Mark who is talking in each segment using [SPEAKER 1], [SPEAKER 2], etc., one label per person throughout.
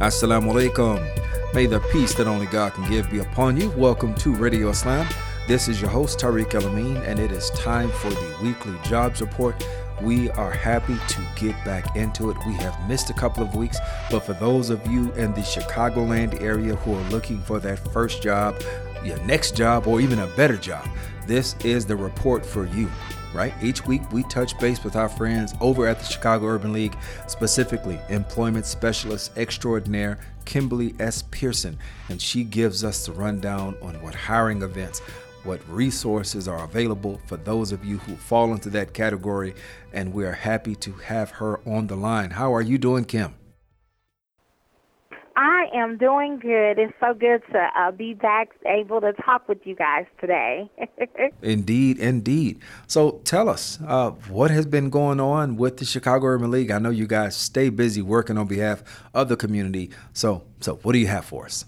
[SPEAKER 1] Assalamu alaikum. May the peace that only God can give be upon you. Welcome to Radio Islam. This is your host, Tariq El Amin, and it is time for the weekly jobs report. We are happy to get back into it. We have missed a couple of weeks, but for those of you in the Chicagoland area who are looking for that first job, your next job, or even a better job, this is the report for you right? Each week we touch base with our friends over at the Chicago Urban League, specifically employment specialist extraordinaire Kimberly S. Pearson, and she gives us the rundown on what hiring events, what resources are available for those of you who fall into that category, and we are happy to have her on the line. How are you doing, Kim?
[SPEAKER 2] I am doing good. It's so good to uh, be back, able to talk with you guys today.
[SPEAKER 1] indeed, indeed. So tell us, uh, what has been going on with the Chicago Urban League? I know you guys stay busy working on behalf of the community. So, so what do you have for us?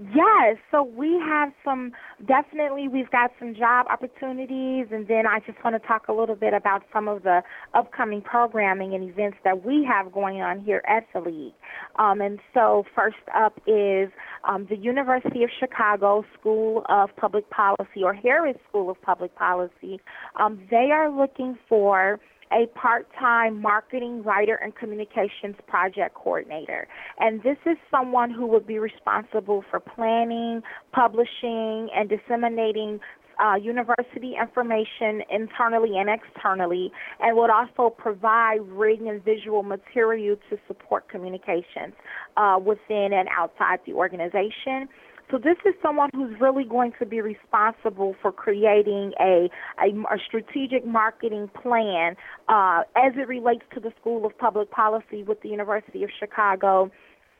[SPEAKER 2] Yes, so we have some definitely we've got some job opportunities and then I just want to talk a little bit about some of the upcoming programming and events that we have going on here at the league. Um, and so first up is um, the University of Chicago School of Public Policy or Harris School of Public Policy. Um, they are looking for a part-time marketing writer and communications project coordinator. And this is someone who would be responsible for planning, publishing, and disseminating uh, university information internally and externally, and would also provide written and visual material to support communications uh, within and outside the organization. So this is someone who's really going to be responsible for creating a, a, a strategic marketing plan uh, as it relates to the School of Public Policy with the University of Chicago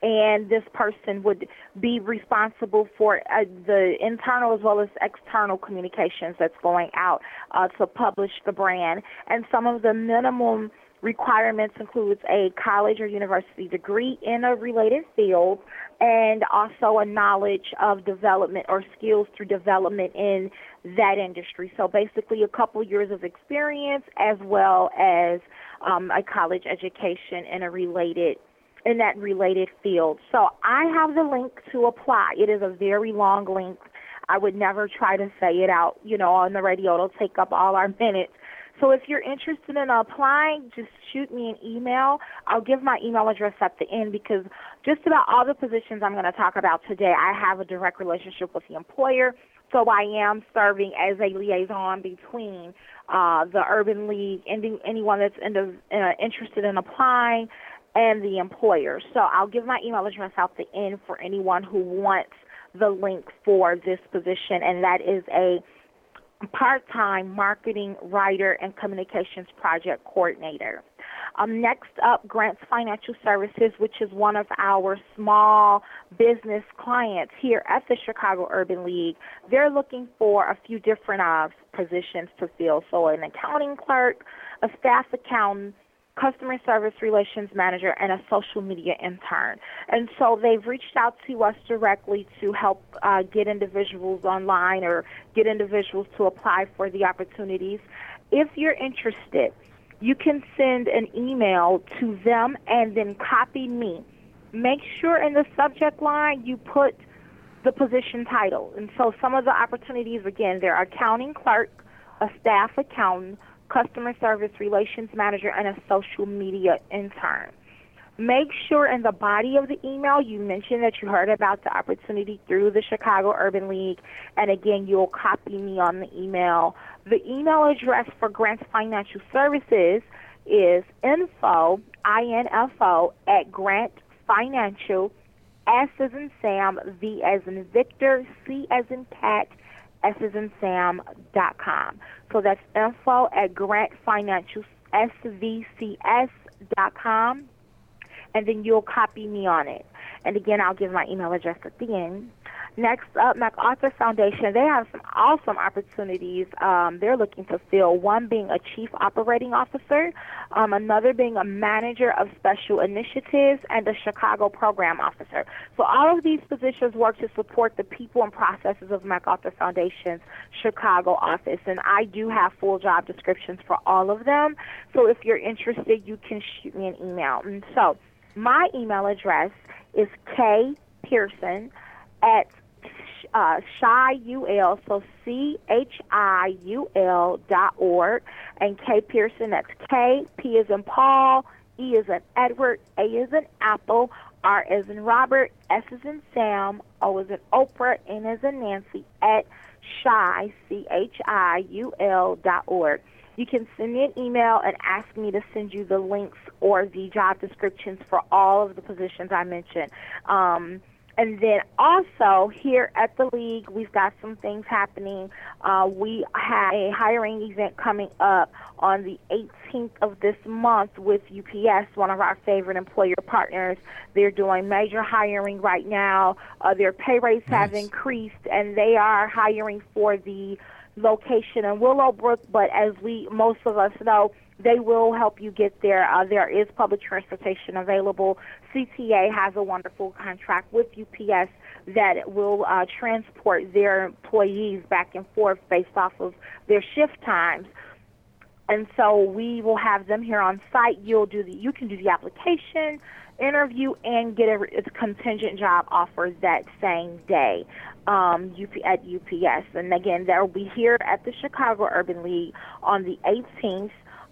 [SPEAKER 2] and this person would be responsible for uh, the internal as well as external communications that's going out uh, to publish the brand. And some of the minimum requirements includes a college or university degree in a related field and also a knowledge of development or skills through development in that industry. So basically a couple years of experience as well as um, a college education in a related in that related field. So I have the link to apply. It is a very long link. I would never try to say it out, you know, on the radio. It'll take up all our minutes. So if you're interested in applying, just shoot me an email. I'll give my email address at the end because just about all the positions I'm going to talk about today, I have a direct relationship with the employer. So I am serving as a liaison between uh, the Urban League and the, anyone that's in the, uh, interested in applying and the employer. So I'll give my email address out the end for anyone who wants the link for this position, and that is a part-time marketing writer and communications project coordinator. Um, next up, Grants Financial Services, which is one of our small business clients here at the Chicago Urban League. They're looking for a few different uh, positions to fill. So, an accounting clerk, a staff accountant, customer service relations manager, and a social media intern. And so they've reached out to us directly to help uh, get individuals online or get individuals to apply for the opportunities. If you're interested, you can send an email to them and then copy me. Make sure in the subject line you put the position title. And so some of the opportunities, again, there are accounting clerk, a staff accountant, customer service relations manager, and a social media intern. Make sure in the body of the email you mention that you heard about the opportunity through the Chicago Urban League, and again, you'll copy me on the email. The email address for Grants Financial Services is info, I-N-F-O, at Grant Financial, S as in Sam, V as in Victor, C as in Cat, S in Sam, dot com. So that's info at Grant Financial, SVCS dot com and then you'll copy me on it. And again, I'll give my email address at the end. Next up, MacArthur Foundation, they have some awesome opportunities um, they're looking to fill. One being a chief operating officer, um, another being a manager of special initiatives, and a Chicago program officer. So all of these positions work to support the people and processes of MacArthur Foundation's Chicago office. And I do have full job descriptions for all of them. So if you're interested, you can shoot me an email. And so my email address is k pearson at uh, so C H I U L dot org, and K Pearson, that's K, P is in Paul, E is in Edward, A is in Apple, R is in Robert, S is in Sam, O is in Oprah, N is in Nancy, at Chi, C H I U L dot org. You can send me an email and ask me to send you the links or the job descriptions for all of the positions I mentioned. Um, and then also here at the league, we've got some things happening. Uh, we have a hiring event coming up on the 18th of this month with UPS, one of our favorite employer partners. They're doing major hiring right now. Uh, their pay rates nice. have increased, and they are hiring for the location in Willowbrook. But as we most of us know, they will help you get there. Uh, there is public transportation available. CTA has a wonderful contract with UPS that will uh, transport their employees back and forth based off of their shift times. And so we will have them here on site. You'll do the you can do the application, interview, and get a, a contingent job offer that same day um, UP, at UPS. And again, that will be here at the Chicago Urban League on the 18th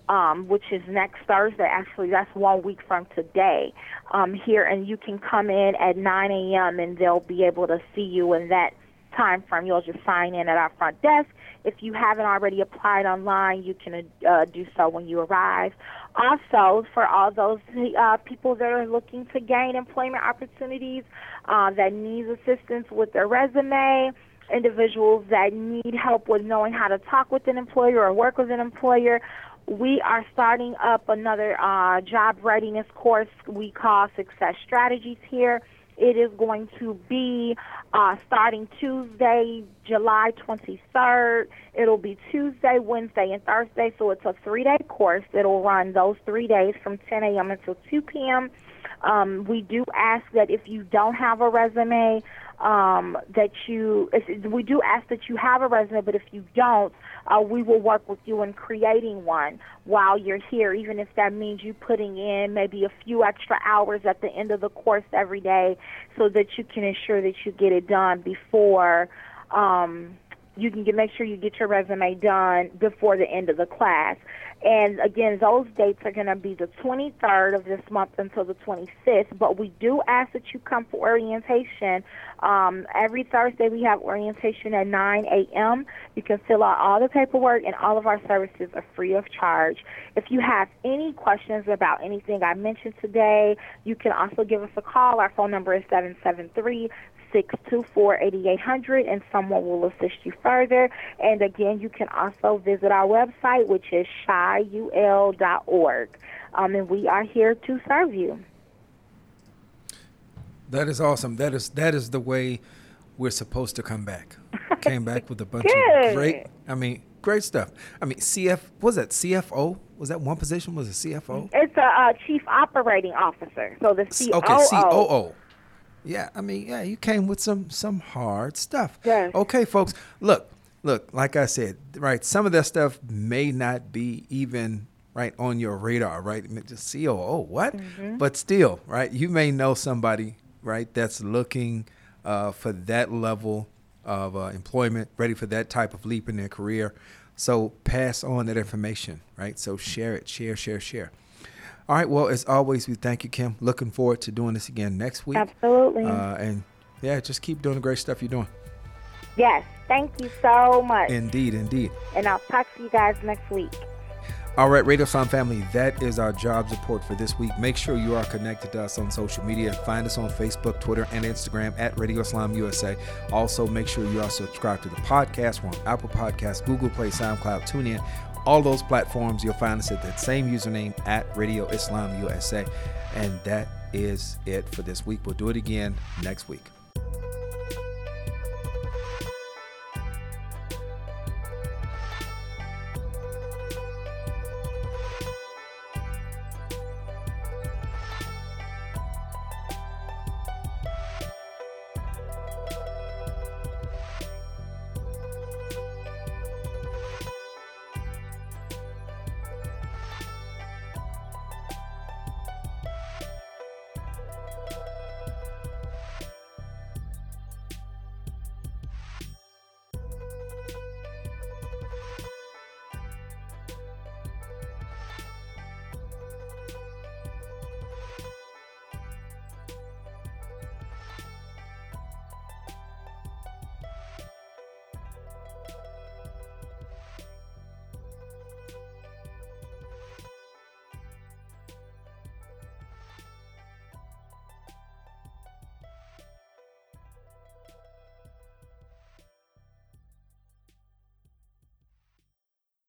[SPEAKER 2] um, which is next Thursday. Actually, that's one week from today um, here, and you can come in at 9 a.m. and they'll be able to see you in that time frame. You'll just sign in at our front desk. If you haven't already applied online, you can uh, do so when you arrive. Also, for all those uh, people that are looking to gain employment opportunities, uh, that needs assistance with their resume, individuals that need help with knowing how to talk with an employer or work with an employer, we are starting up another uh, job readiness course we call Success Strategies here. It is going to be uh, starting Tuesday, July 23rd. It'll be Tuesday, Wednesday, and Thursday. So it's a three day course. It'll run those three days from 10 a.m. until 2 p.m. Um, we do ask that if you don't have a resume, um, that you we do ask that you have a resume, but if you don't, uh, we will work with you in creating one while you're here, even if that means you putting in maybe a few extra hours at the end of the course every day, so that you can ensure that you get it done before. Um, you can get, make sure you get your resume done before the end of the class. And again, those dates are going to be the 23rd of this month until the 25th. But we do ask that you come for orientation. Um, every Thursday we have orientation at 9 a.m. You can fill out all the paperwork, and all of our services are free of charge. If you have any questions about anything I mentioned today, you can also give us a call. Our phone number is 773 624 8800 and someone will assist you further. And again, you can also visit our website, which is chiul.org. Um, and we are here to serve you.
[SPEAKER 1] That is awesome. That is that is the way we're supposed to come back. Came back with a bunch of great. I mean, great stuff. I mean, CF was that CFO? Was that one position? Was it CFO?
[SPEAKER 2] It's a uh, chief operating officer. So the COO.
[SPEAKER 1] Okay, COO. Yeah, I mean, yeah, you came with some some hard stuff.
[SPEAKER 2] Yes.
[SPEAKER 1] Okay, folks. Look, look. Like I said, right. Some of that stuff may not be even right on your radar, right? Just see, oh, what? Mm-hmm. But still, right? You may know somebody, right, that's looking uh, for that level of uh, employment, ready for that type of leap in their career. So pass on that information, right? So share it, share, share, share. All right. Well, as always, we thank you, Kim. Looking forward to doing this again next week.
[SPEAKER 2] Absolutely.
[SPEAKER 1] Uh, and yeah, just keep doing the great stuff you're doing.
[SPEAKER 2] Yes. Thank you so much.
[SPEAKER 1] Indeed, indeed.
[SPEAKER 2] And I'll talk to you guys next week.
[SPEAKER 1] All right, Radio Islam family, that is our job report for this week. Make sure you are connected to us on social media. Find us on Facebook, Twitter, and Instagram at Radio Islam USA. Also, make sure you are subscribed to the podcast. We're on Apple Podcasts, Google Play, SoundCloud, TuneIn, all those platforms. You'll find us at that same username at Radio Islam USA. And that is it for this week. We'll do it again next week.